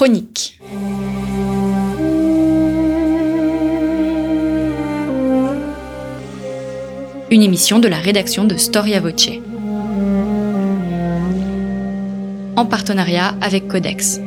chronique. Une émission de la rédaction de Storia Voce. En partenariat avec Codex.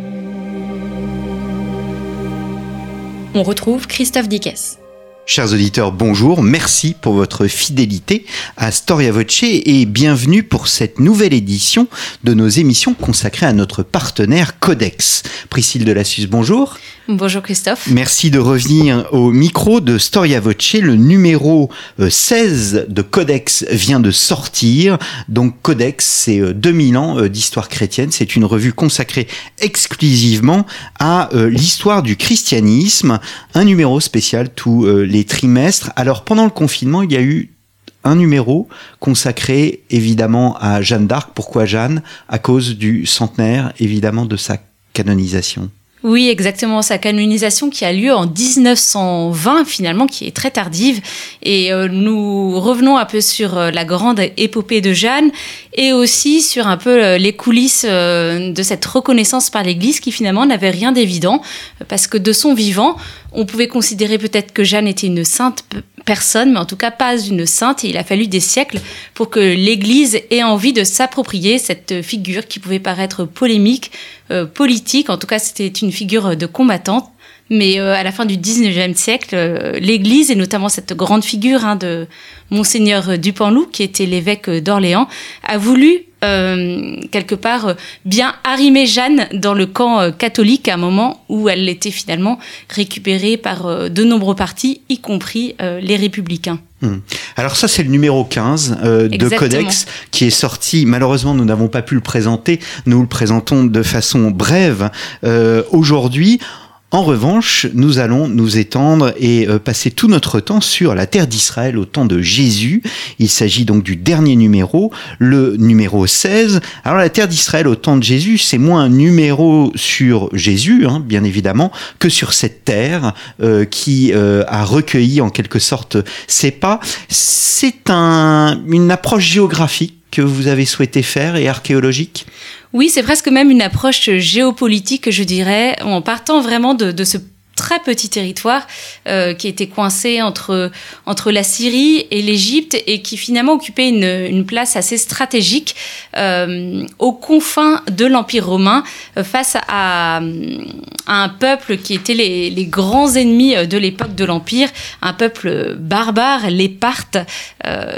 On retrouve Christophe Dickès. Chers auditeurs, bonjour, merci pour votre fidélité à Storia Voce et bienvenue pour cette nouvelle édition de nos émissions consacrées à notre partenaire Codex. Priscille de Lassus, bonjour. Bonjour Christophe. Merci de revenir au micro de Storia Voce. Le numéro 16 euh, de Codex vient de sortir. Donc Codex, c'est 2000 euh, ans euh, d'histoire chrétienne. C'est une revue consacrée exclusivement à l'histoire du christianisme. Un numéro spécial tous les trimestres. Alors pendant le confinement, il y a eu un numéro consacré évidemment à Jeanne d'Arc. Pourquoi Jeanne? À cause du centenaire évidemment de sa canonisation. Oui, exactement. Sa canonisation qui a lieu en 1920, finalement, qui est très tardive. Et euh, nous revenons un peu sur euh, la grande épopée de Jeanne et aussi sur un peu euh, les coulisses de cette reconnaissance par l'Église qui finalement n'avait rien d'évident parce que de son vivant, on pouvait considérer peut-être que Jeanne était une sainte personne, mais en tout cas pas une sainte. Et il a fallu des siècles pour que l'Église ait envie de s'approprier cette figure qui pouvait paraître polémique, euh, politique. En tout cas, c'était une figure de combattante. Mais euh, à la fin du 19e siècle, euh, l'Église, et notamment cette grande figure hein, de Monseigneur Dupanloup, qui était l'évêque d'Orléans, a voulu euh, quelque part bien arrimer Jeanne dans le camp catholique à un moment où elle était finalement récupérée par de nombreux partis, y compris les républicains. Hmm. Alors ça c'est le numéro 15 de Codex qui est sorti. Malheureusement nous n'avons pas pu le présenter. Nous le présentons de façon brève aujourd'hui. En revanche, nous allons nous étendre et euh, passer tout notre temps sur la terre d'Israël au temps de Jésus. Il s'agit donc du dernier numéro, le numéro 16. Alors la terre d'Israël au temps de Jésus, c'est moins un numéro sur Jésus, hein, bien évidemment, que sur cette terre euh, qui euh, a recueilli en quelque sorte ses pas. C'est un, une approche géographique que vous avez souhaité faire et archéologique? Oui, c'est presque même une approche géopolitique, je dirais, en partant vraiment de, ce très petit territoire euh, qui était coincé entre, entre la Syrie et l'Égypte et qui finalement occupait une, une place assez stratégique euh, aux confins de l'Empire romain euh, face à, un peuple qui était les, les grands ennemis de l'époque de l'Empire, un peuple barbare, les Parthes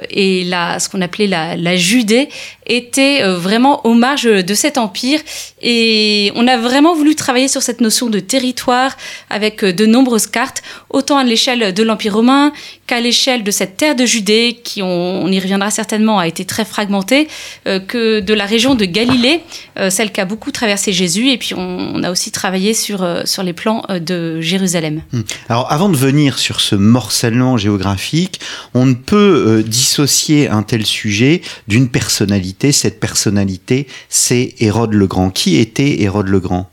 et la, ce qu'on appelait la, la Judée était vraiment aux marges de cet empire. Et on a vraiment voulu travailler sur cette notion de territoire avec de nombreuses cartes, autant à l'échelle de l'Empire romain qu'à l'échelle de cette terre de Judée, qui, on, y reviendra certainement, a été très fragmentée, euh, que de la région de Galilée, euh, celle qui a beaucoup traversé Jésus, et puis on, a aussi travaillé sur, euh, sur les plans de Jérusalem. Hmm. Alors avant de venir sur ce morcellement géographique, on ne peut dissocier un tel sujet d'une personnalité. Cette personnalité, c'est Hérode le Grand. Qui était Hérode le Grand?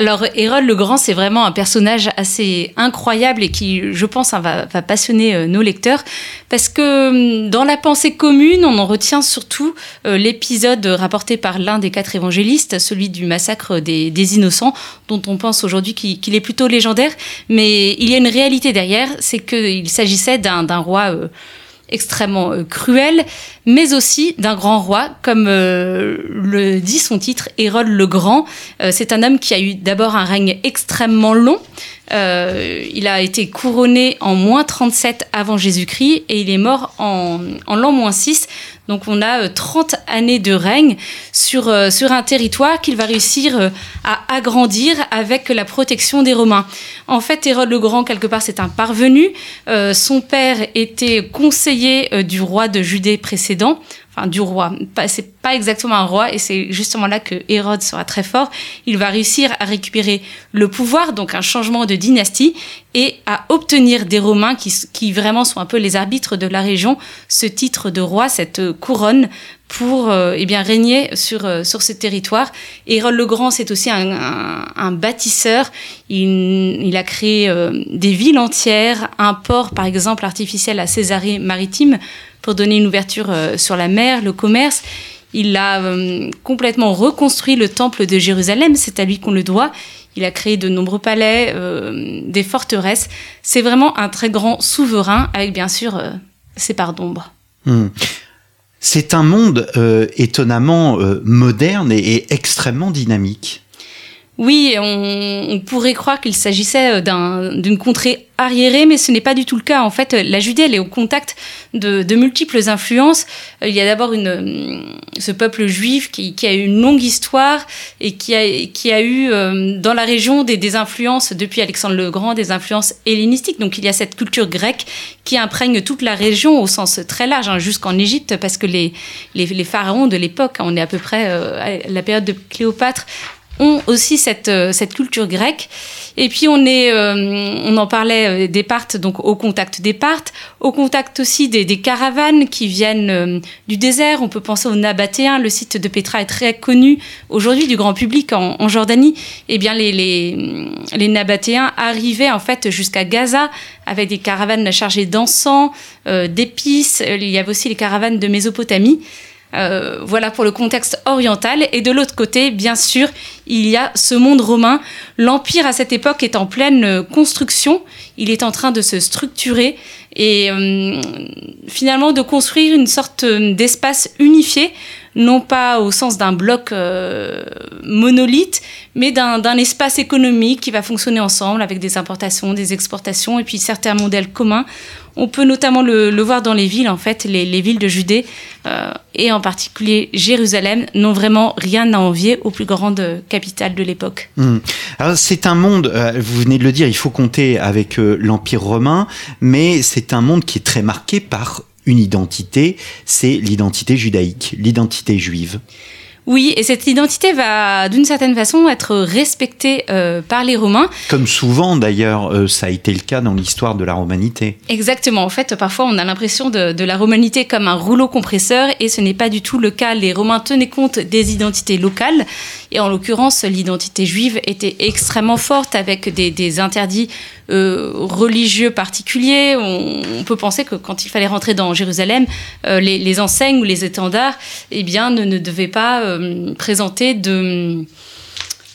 Alors, Hérode le Grand, c'est vraiment un personnage assez incroyable et qui, je pense, hein, va, passionner euh, nos lecteurs parce que hum, dans la pensée commune, on en retient surtout euh, l'épisode rapporté par l'un des quatre évangélistes, celui du massacre des, innocents, dont on pense aujourd'hui qu'il est plutôt légendaire. Mais il y a une réalité derrière, c'est qu'il s'agissait d'un roi. Euh, extrêmement euh, cruel, mais aussi d'un grand roi, comme euh, le dit son titre, Hérode le Grand. Euh, c'est un homme qui a eu d'abord un règne extrêmement long. Il a été couronné en moins 37 avant Jésus-Christ et il est mort en, en l'an moins 6. Donc on a 30 années de règne sur, sur un territoire qu'il va réussir à agrandir avec la protection des Romains. En fait, Hérode le Grand, quelque part, c'est un parvenu. son père était conseiller euh, du roi de Judée précédent, du roi, c'est pas exactement un roi, et c'est justement là que Hérode sera très fort. Il va réussir à récupérer le pouvoir, donc un changement de dynastie, et à obtenir des Romains qui, qui vraiment sont un peu les arbitres de la région, ce titre de roi, cette couronne pour euh, eh bien régner sur euh, sur ce territoire. Hérode le Grand, c'est aussi un, bâtisseur. Il, il a créé euh, des villes entières, un port par exemple artificiel à Césarée maritime pour donner une ouverture sur la mer, le commerce. Il a complètement reconstruit le temple de Jérusalem, c'est à lui qu'on le doit. Il a créé de nombreux palais, des forteresses. C'est vraiment un très grand souverain, avec bien sûr ses parts d'ombre. Hmm. C'est un monde étonnamment moderne et extrêmement dynamique. Oui, on, pourrait croire qu'il s'agissait euh, d'une contrée arriérée, mais ce n'est pas du tout le cas. En fait, la Judée, elle est au contact de, multiples influences. Euh, il y a d'abord euh, ce peuple juif qui, a eu une longue histoire et qui a, eu dans la région des, influences, depuis Alexandre le Grand, des influences hellénistiques. Donc il y a cette culture grecque qui imprègne toute la région au sens très large, hein, jusqu'en Égypte, parce que les, pharaons de l'époque, on est à peu près à la période de Cléopâtre, ont aussi cette, euh, cette culture grecque. Et puis on est, euh, on en parlait euh, des parts, donc au contact des parts, au contact aussi des, caravanes qui viennent du désert. On peut penser aux Nabatéens. Le site de Petra est très connu aujourd'hui du grand public en, Jordanie. Eh bien, les, les Nabatéens arrivaient en fait jusqu'à Gaza avec des caravanes chargées d'encens, d'épices. Il y avait aussi les caravanes de Mésopotamie. Euh, voilà pour le contexte oriental. Et de l'autre côté, bien sûr, il y a ce monde romain. L'Empire à cette époque est en pleine construction. Il est en train de se structurer et euh, finalement de construire une sorte d'espace unifié, non pas au sens d'un bloc euh, monolithe, mais d'un espace économique qui va fonctionner ensemble avec des importations, des exportations et puis certains modèles communs on peut notamment le, voir dans les villes, en fait, les, villes de Judée, euh, et en particulier Jérusalem, n'ont vraiment rien à envier aux plus grandes capitales de l'époque. Hmm. c'est un monde, euh, vous venez de le dire, il faut compter avec euh, l'Empire romain, mais c'est un monde qui est très marqué par une identité, c'est l'identité judaïque, l'identité juive. Oui, et cette identité va d'une certaine façon être respectée euh, par les Romains. Comme souvent d'ailleurs, euh, ça a été le cas dans l'histoire de la romanité. Exactement, en fait, parfois on a l'impression de, la romanité comme un rouleau compresseur, et ce n'est pas du tout le cas. Les Romains tenaient compte des identités locales, et en l'occurrence, l'identité juive était extrêmement forte avec des, interdits euh, religieux particuliers. On, peut penser que quand il fallait rentrer dans Jérusalem, les, enseignes ou les étendards eh bien, ne, ne devaient pas euh, présenter de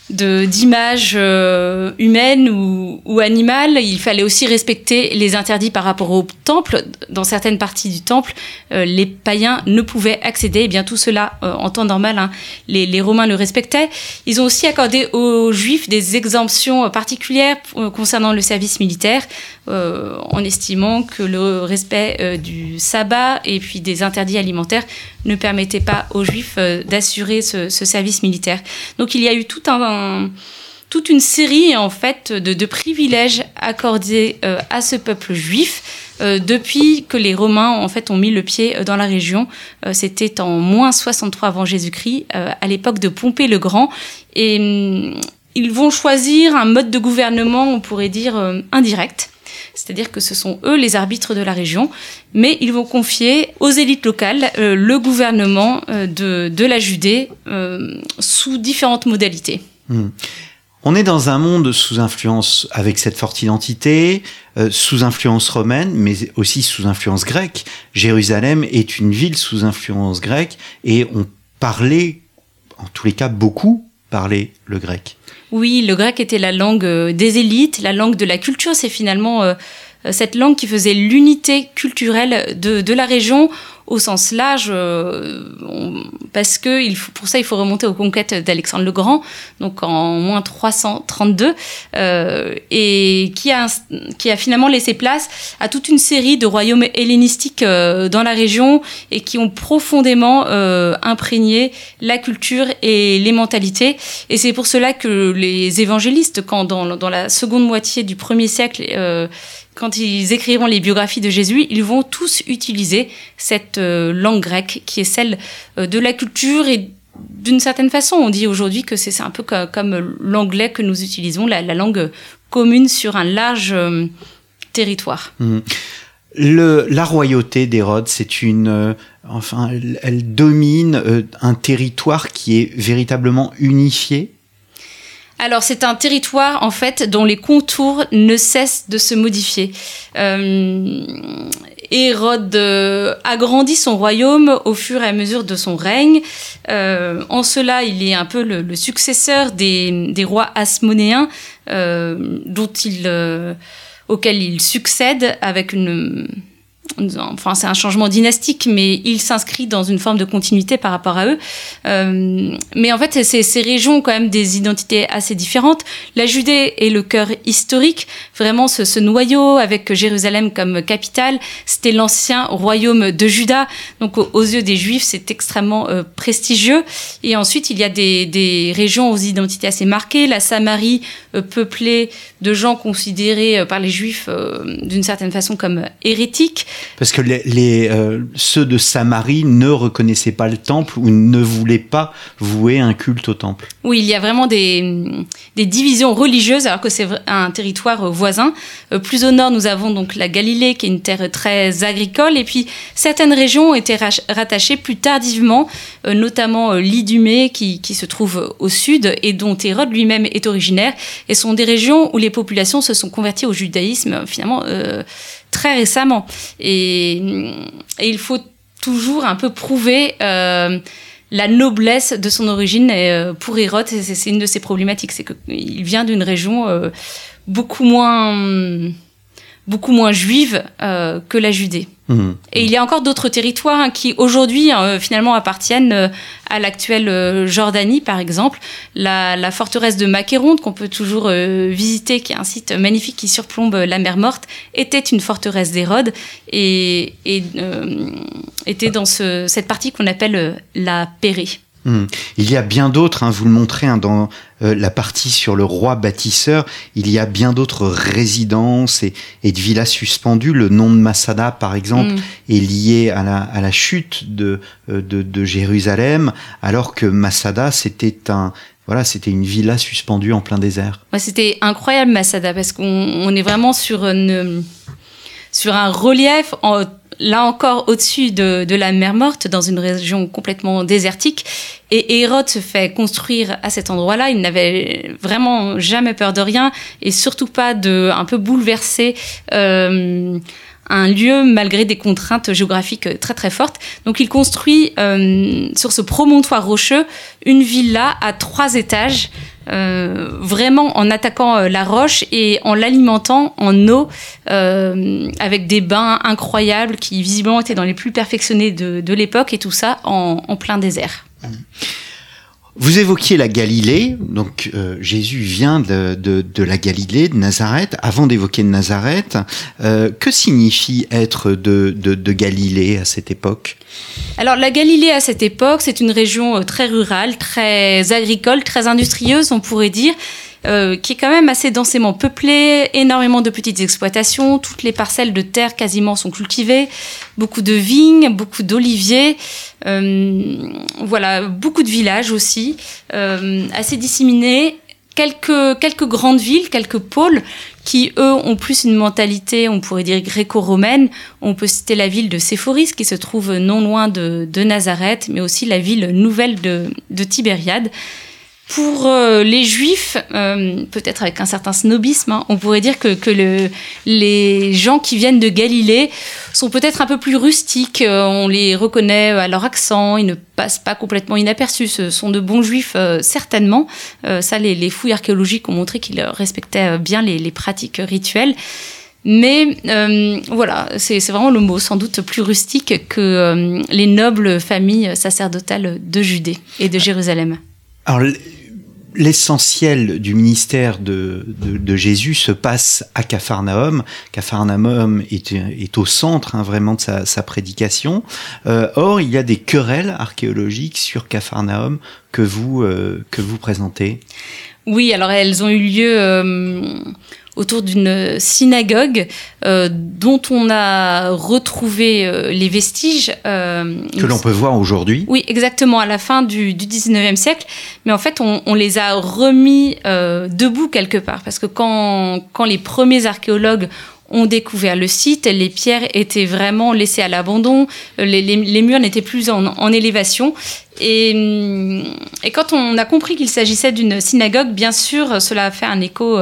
d'images euh, humaines ou, animales. Il fallait aussi respecter les interdits par rapport au temple. Dans certaines parties du temple, euh, les païens ne pouvaient accéder. Et eh bien tout cela, euh, en temps normal, hein, les, Romains le respectaient. Ils ont aussi accordé aux Juifs des exemptions particulières concernant le service militaire, en estimant que le respect du sabbat et puis des interdits alimentaires ne permettait pas aux Juifs d'assurer ce service militaire. Donc il y a eu tout un toute une série en fait de, privilèges accordés euh, à ce peuple juif euh, depuis que les Romains en fait ont mis le pied euh, dans la région. C'était en moins 63 avant Jésus-Christ, à l'époque de Pompée le Grand, et hum, ils vont choisir un mode de gouvernement, on pourrait dire indirect. C'est-à-dire que ce sont eux les arbitres de la région, mais ils vont confier aux élites locales le gouvernement de, la Judée sous différentes modalités. Hmm. On est dans un monde sous influence, avec cette forte identité, euh, sous influence romaine, mais aussi sous influence grecque. Jérusalem est une ville sous influence grecque et on parlait, en tous les cas beaucoup, parlait le grec. Oui, le grec était la langue euh, des élites, la langue de la culture. C'est finalement euh, cette langue qui faisait l'unité culturelle de, de la région au sens large, euh, parce que il faut, pour ça, il faut remonter aux conquêtes d'Alexandre le Grand, donc en moins 332, euh, et qui a, qui a finalement laissé place à toute une série de royaumes hellénistiques euh, dans la région et qui ont profondément imprégné la culture et les mentalités. Et c'est pour cela que les évangélistes, quand dans, dans la seconde moitié du premier siècle, quand ils écriront les biographies de Jésus, ils vont tous utiliser cette euh, langue grecque qui est celle euh, de la culture et d'une certaine façon, on dit aujourd'hui que c'est un peu comme, l'anglais que nous utilisons, la, langue commune sur un large euh, territoire. Mmh. La royauté d'Hérode, c'est une, enfin, elle domine un territoire qui est véritablement unifié alors c'est un territoire en fait dont les contours ne cessent de se modifier. Euh, Hérode agrandit son royaume au fur et à mesure de son règne. en cela, il est un peu le, successeur des, rois asmonéens dont il, auxquels il succède avec une enfin c'est un changement dynastique, mais il s'inscrit dans une forme de continuité par rapport à eux. Euh, mais en fait, ces, régions ont quand même des identités assez différentes. La Judée est le cœur historique, vraiment ce, ce noyau avec Jérusalem comme capitale. C'était l'ancien royaume de Juda, donc aux, yeux des Juifs, c'est extrêmement euh, prestigieux. Et ensuite, il y a des, des, régions aux identités assez marquées. La Samarie, euh, peuplée de gens considérés euh, par les Juifs d'une certaine façon comme hérétiques. Parce que les, euh, ceux de Samarie ne reconnaissaient pas le temple ou ne voulaient pas vouer un culte au temple. Oui, il y a vraiment des, divisions religieuses alors que c'est un territoire voisin. Euh, plus au nord, nous avons donc la Galilée qui est une terre très agricole et puis certaines régions ont été rattachées plus tardivement, euh, notamment l'Idumée qui, qui se trouve au sud et dont Hérode lui-même est originaire et sont des régions où les populations se sont converties au judaïsme finalement très récemment. Et, il faut toujours un peu prouver euh, la noblesse de son origine. Et, euh, pour Hérode, c'est une de ses problématiques, c'est qu'il vient d'une région euh, beaucoup moins beaucoup moins juive que la Judée. Mmh. Et il y a encore d'autres territoires hein, qui aujourd'hui hein, finalement appartiennent euh, à l'actuelle euh, Jordanie, par exemple. La, la forteresse de Macéronte, qu'on peut toujours euh, visiter, qui est un site magnifique qui surplombe la mer Morte, était une forteresse d'Hérode et, et était dans ce, cette partie qu'on appelle la Pérée. Hmm. Il y a bien d'autres, hein, vous le montrez hein, dans euh, la partie sur le roi bâtisseur, il y a bien d'autres résidences et, de villas suspendues. Le nom de Masada, par exemple, hmm. est lié à la, à la chute de, euh, de, de, Jérusalem, alors que Masada, c'était un... Voilà, c'était une villa suspendue en plein désert. Ouais, c'était incroyable Masada parce qu'on est vraiment sur une, sur un relief en, là encore au-dessus de, la mer Morte, dans une région complètement désertique. Et Hérode se fait construire à cet endroit-là. Il n'avait vraiment jamais peur de rien et surtout pas de un peu bouleverser. Euh, un lieu malgré des contraintes géographiques très très fortes. Donc il construit euh, sur ce promontoire rocheux une villa à trois étages euh, vraiment en attaquant euh, la roche et en l'alimentant en eau euh, avec des bains incroyables qui visiblement étaient dans les plus perfectionnés de, de l'époque et tout ça en, en plein désert. Mmh. Vous évoquiez la Galilée, donc euh, Jésus vient de, de, la Galilée, de Nazareth. Avant d'évoquer Nazareth, euh, que signifie être de, de, Galilée à cette époque? Alors la Galilée à cette époque, c'est une région euh, très rurale, très agricole, très industrieuse, on pourrait dire. Euh, qui est quand même assez densément peuplée, énormément de petites exploitations, toutes les parcelles de terre quasiment sont cultivées, beaucoup de vignes, beaucoup d'oliviers, euh, voilà, beaucoup de villages aussi, euh, assez disséminés, quelques, quelques grandes villes, quelques pôles qui, eux, ont plus une mentalité, on pourrait dire, gréco-romaine. On peut citer la ville de Séphoris, qui se trouve non loin de, Nazareth, mais aussi la ville nouvelle de Tibériade. Pour euh, les juifs, euh, peut-être avec un certain snobisme, hein, on pourrait dire que, que le, les gens qui viennent de Galilée sont peut-être un peu plus rustiques, euh, on les reconnaît à leur accent, ils ne passent pas complètement inaperçus, ce sont de bons juifs certainement. ça, les, les, fouilles archéologiques ont montré qu'ils respectaient bien les, les, pratiques rituelles. Mais voilà, c'est vraiment le mot, sans doute plus rustique que les nobles familles sacerdotales de Judée et de Jérusalem. Alors, l'essentiel du ministère de, de, Jésus se passe à Capharnaüm. Capharnaüm est, est au centre hein, vraiment de sa, sa prédication. Euh, or, il y a des querelles archéologiques sur Capharnaüm que vous, euh, que vous présentez. Oui, alors elles ont eu lieu euh, autour d'une synagogue euh, dont on a retrouvé euh, les vestiges. Euh, que l'on peut voir aujourd'hui. Oui, exactement, à la fin du, du 19e siècle. Mais en fait, on, on les a remis debout quelque part. Parce que quand, quand les premiers archéologues ont découvert le site. Les pierres étaient vraiment laissées à l'abandon. Les, les, les, murs n'étaient plus en, en, élévation. Et, et quand on a compris qu'il s'agissait d'une synagogue, bien sûr, cela a fait un écho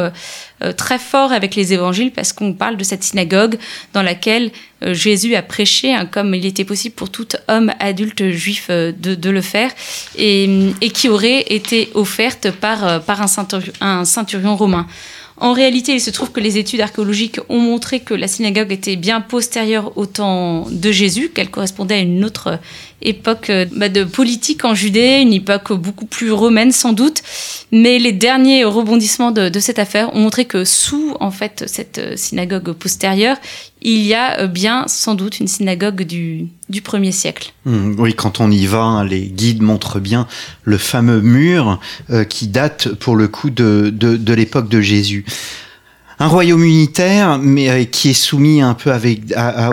très fort avec les évangiles parce qu'on parle de cette synagogue dans laquelle Jésus a prêché, hein, comme il était possible pour tout homme adulte juif de, de le faire, et, qui aurait été offerte par, par un, ceinturion, un ceinturion romain. En réalité, il se trouve que les études archéologiques ont montré que la synagogue était bien postérieure au temps de Jésus, qu'elle correspondait à une autre époque euh, bah, de politique en Judée, une époque beaucoup plus romaine sans doute. Mais les derniers rebondissements de, cette affaire ont montré que sous en fait cette euh, synagogue postérieure, il y a euh, bien sans doute une synagogue du, du premier siècle. Mmh, oui, quand on y va, hein, les guides montrent bien le fameux mur qui date pour le coup de, de l'époque de Jésus un royaume unitaire, mais euh, qui est soumis un peu avec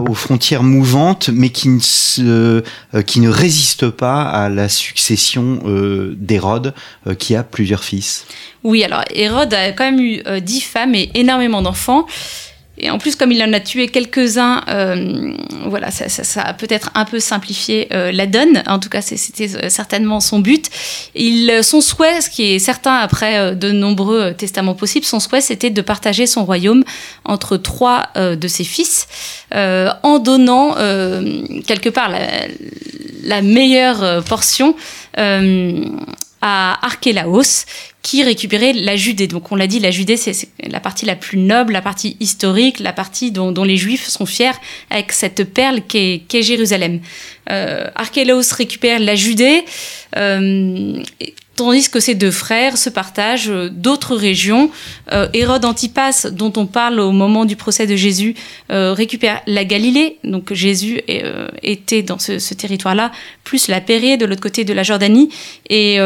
aux frontières mouvantes, mais qui ne euh, qui ne résiste pas à la succession euh, d'Hérode, qui a plusieurs fils. Oui, alors Hérode a quand même eu dix femmes et énormément d'enfants. Et en plus, comme il en a tué quelques-uns, euh, voilà, ça, ça, a peut-être un peu simplifié euh, la donne. En tout cas, c'était euh, certainement son but. Il, son souhait, ce qui est certain après de nombreux testaments possibles, son souhait, c'était de partager son royaume entre trois de ses fils, en donnant quelque part la, la meilleure portion à Archélaos, qui récupérait la Judée. Donc on l'a dit, la Judée, c'est la partie la plus noble, la partie historique, la partie dont, les Juifs sont fiers avec cette perle qu'est Jérusalem. Euh, Archélaos récupère la Judée. Euh, tandis que ces deux frères se partagent euh, d'autres régions. Euh, Hérode Antipas, dont on parle au moment du procès de Jésus, euh, récupère la Galilée, donc Jésus était dans ce, territoire-là, plus la Pérée de l'autre côté de la Jordanie, et,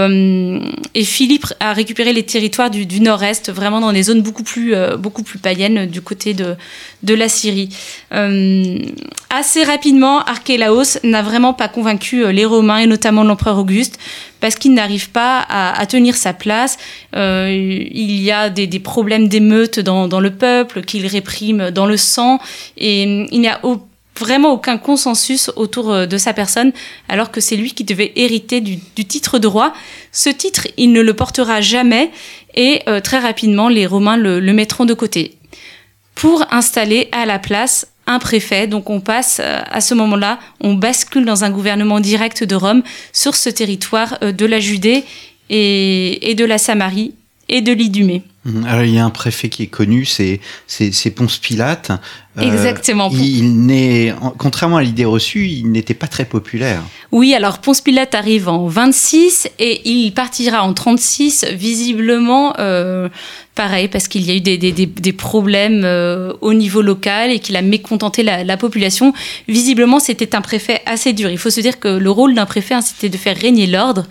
Philippe a récupéré les territoires du, nord-est, vraiment dans des zones beaucoup plus païennes du côté de, de la Syrie. assez rapidement, Archélaos n'a vraiment pas convaincu les Romains, et notamment l'empereur Auguste, parce qu'il n'arrive pas à, tenir sa place. Euh, il y a des, problèmes d'émeute dans, le peuple qu'il réprime dans le sang et il n'y a vraiment aucun consensus autour euh, de sa personne, alors que c'est lui qui devait hériter du, titre de roi. Ce titre, il ne le portera jamais et euh, très rapidement, les Romains le mettront de côté pour installer à la place un préfet. Donc on passe euh, à ce moment-là, on bascule dans un gouvernement direct de Rome sur ce territoire euh, de la Judée et, de la Samarie et de l'Idumée. Mhm. Alors, il y a un préfet qui est connu, c'est Ponce Pilate. Euh, Exactement. il n'est, contrairement à l'idée reçue, il n'était pas très populaire. Oui, alors Ponce Pilate arrive en 26 et il partira en 36, visiblement euh, pareil, parce qu'il y a eu des, des, des problèmes euh, au niveau local et qu'il a mécontenté la, la population. Visiblement, c'était un préfet assez dur. Il faut se dire que le rôle d'un préfet, hein, c'était de faire régner l'ordre.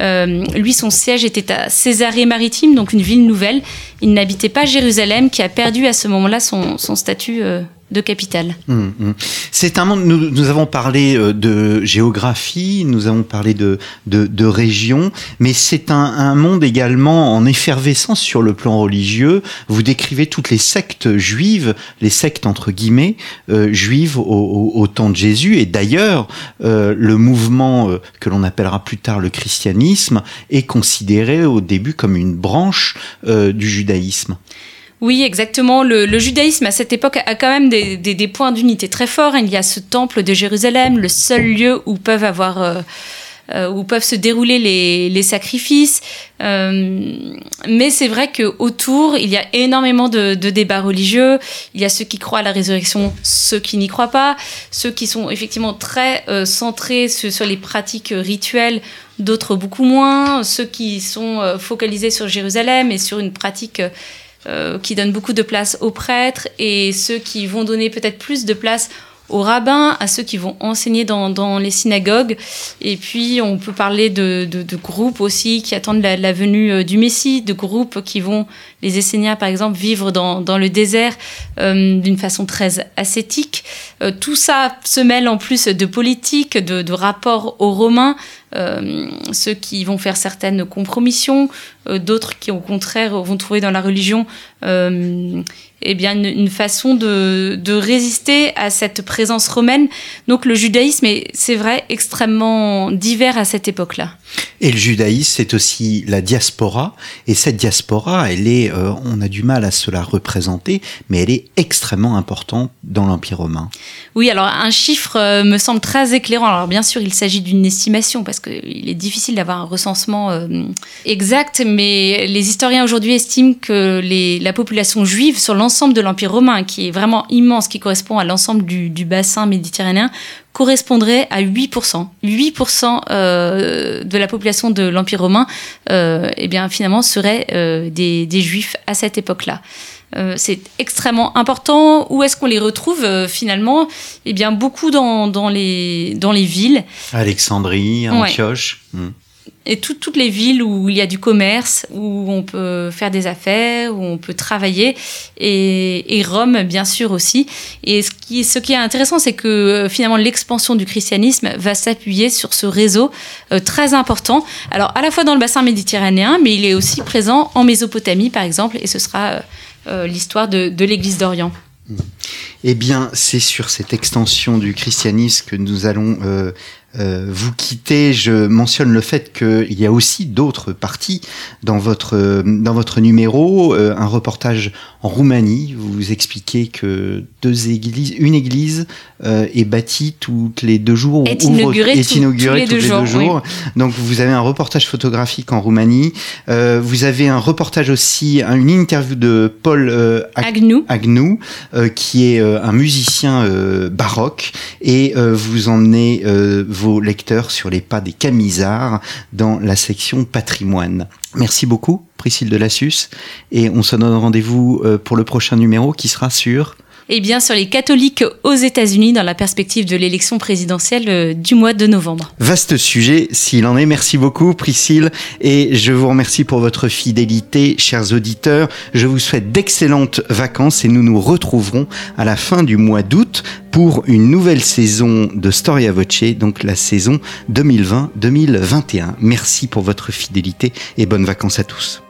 Euh, lui, son siège était à Césarée-Maritime, donc une ville nouvelle. Il n'habitait pas Jérusalem, qui a perdu à ce moment-là son, son statut euh, de capitale. Hum, hum. C'est un monde. Nous, nous, avons parlé euh, de géographie, nous avons parlé de de, de région, mais c'est un, un, monde également en effervescence sur le plan religieux. Vous décrivez toutes les sectes juives, les sectes entre guillemets euh, juives au, au, temps de Jésus, et d'ailleurs euh, le mouvement euh, que l'on appellera plus tard le christianisme est considéré au début comme une branche du judaïsme. Oui, exactement. Le, judaïsme à cette époque a quand même des, points d'unité très forts. Il y a ce temple de Jérusalem, le seul lieu où peuvent euh, euh, se dérouler les, sacrifices. Euh, mais c'est vrai que autour, il y a énormément de, débats religieux. Il y a ceux qui croient à la résurrection, ceux qui n'y croient pas, ceux qui sont effectivement très centrés sur, les pratiques rituelles, d'autres beaucoup moins, ceux qui sont focalisés sur Jérusalem et sur une pratique euh, qui donnent beaucoup de place aux prêtres et ceux qui vont donner peut-être plus de place aux rabbins, à ceux qui vont enseigner dans, les synagogues. Et puis, on peut parler de, groupes aussi qui attendent la, la, venue euh, du Messie, de groupes qui vont, les Esséniens par exemple, vivre dans, dans le désert euh, d'une façon très ascétique. Euh, tout ça se mêle en plus de politique, de, de rapport aux Romains, ceux qui vont faire certaines compromissions, d'autres qui au contraire vont trouver dans la religion eh bien une, façon de, de, résister à cette présence romaine. Donc le judaïsme est, c'est vrai, extrêmement divers à cette époque-là. Et le judaïsme, c'est aussi la diaspora. Et cette diaspora, elle est, euh, on a du mal à se la représenter, mais elle est extrêmement importante dans l'Empire romain. Oui, alors un chiffre euh, me semble très éclairant. Alors bien sûr, il s'agit d'une estimation parce qu'il est difficile d'avoir un recensement euh, exact, mais les historiens aujourd'hui estiment que la population juive sur l'ensemble de l'Empire romain, qui est vraiment immense, qui correspond à l'ensemble du bassin méditerranéen, correspondrait à 8%. 8% euh, de la population de l'Empire romain, euh, eh bien, finalement, seraient euh, des, des, juifs à cette époque-là. Euh, c'est extrêmement important. Où est-ce qu'on les retrouve finalement? Eh bien, beaucoup dans, dans, les, dans les villes. Alexandrie, Antioche. Hmm et toutes les villes où il y a du commerce, où on peut faire des affaires, où on peut travailler, et, Rome bien sûr aussi. Et ce qui, est intéressant, c'est que euh, finalement l'expansion du christianisme va s'appuyer sur ce réseau euh, très important. Alors à la fois dans le bassin méditerranéen, mais il est aussi présent en Mésopotamie par exemple, et ce sera euh, l'histoire de, l'Église d'Orient. Eh bien, c'est sur cette extension du christianisme que nous allons vous quittez, je mentionne le fait qu'il y a aussi d'autres parties dans votre dans votre numéro, euh, un reportage en Roumanie. Vous expliquez que deux églises, une église euh, est bâtie toutes les deux jours, est inaugurée, est inaugurée tous, les deux, jours. Donc vous avez un reportage photographique en Roumanie. vous avez un reportage aussi, une interview de Paul Agnou, Agnou qui est un musicien baroque, et vous emmenez vos lecteurs sur les pas des Camisards dans la section patrimoine. Merci beaucoup, Priscille de Lassus, et on se donne rendez-vous euh, pour le prochain numéro qui sera sur eh bien, sur les catholiques aux États-Unis dans la perspective de l'élection présidentielle euh, du mois de novembre. Vaste sujet, s'il en est. Merci beaucoup, Priscille. Et je vous remercie pour votre fidélité, chers auditeurs. Je vous souhaite d'excellentes vacances et nous nous retrouverons à la fin du mois d'août pour une nouvelle saison de Storia Voce, donc la saison 2020-2021. Merci pour votre fidélité et bonnes vacances à tous.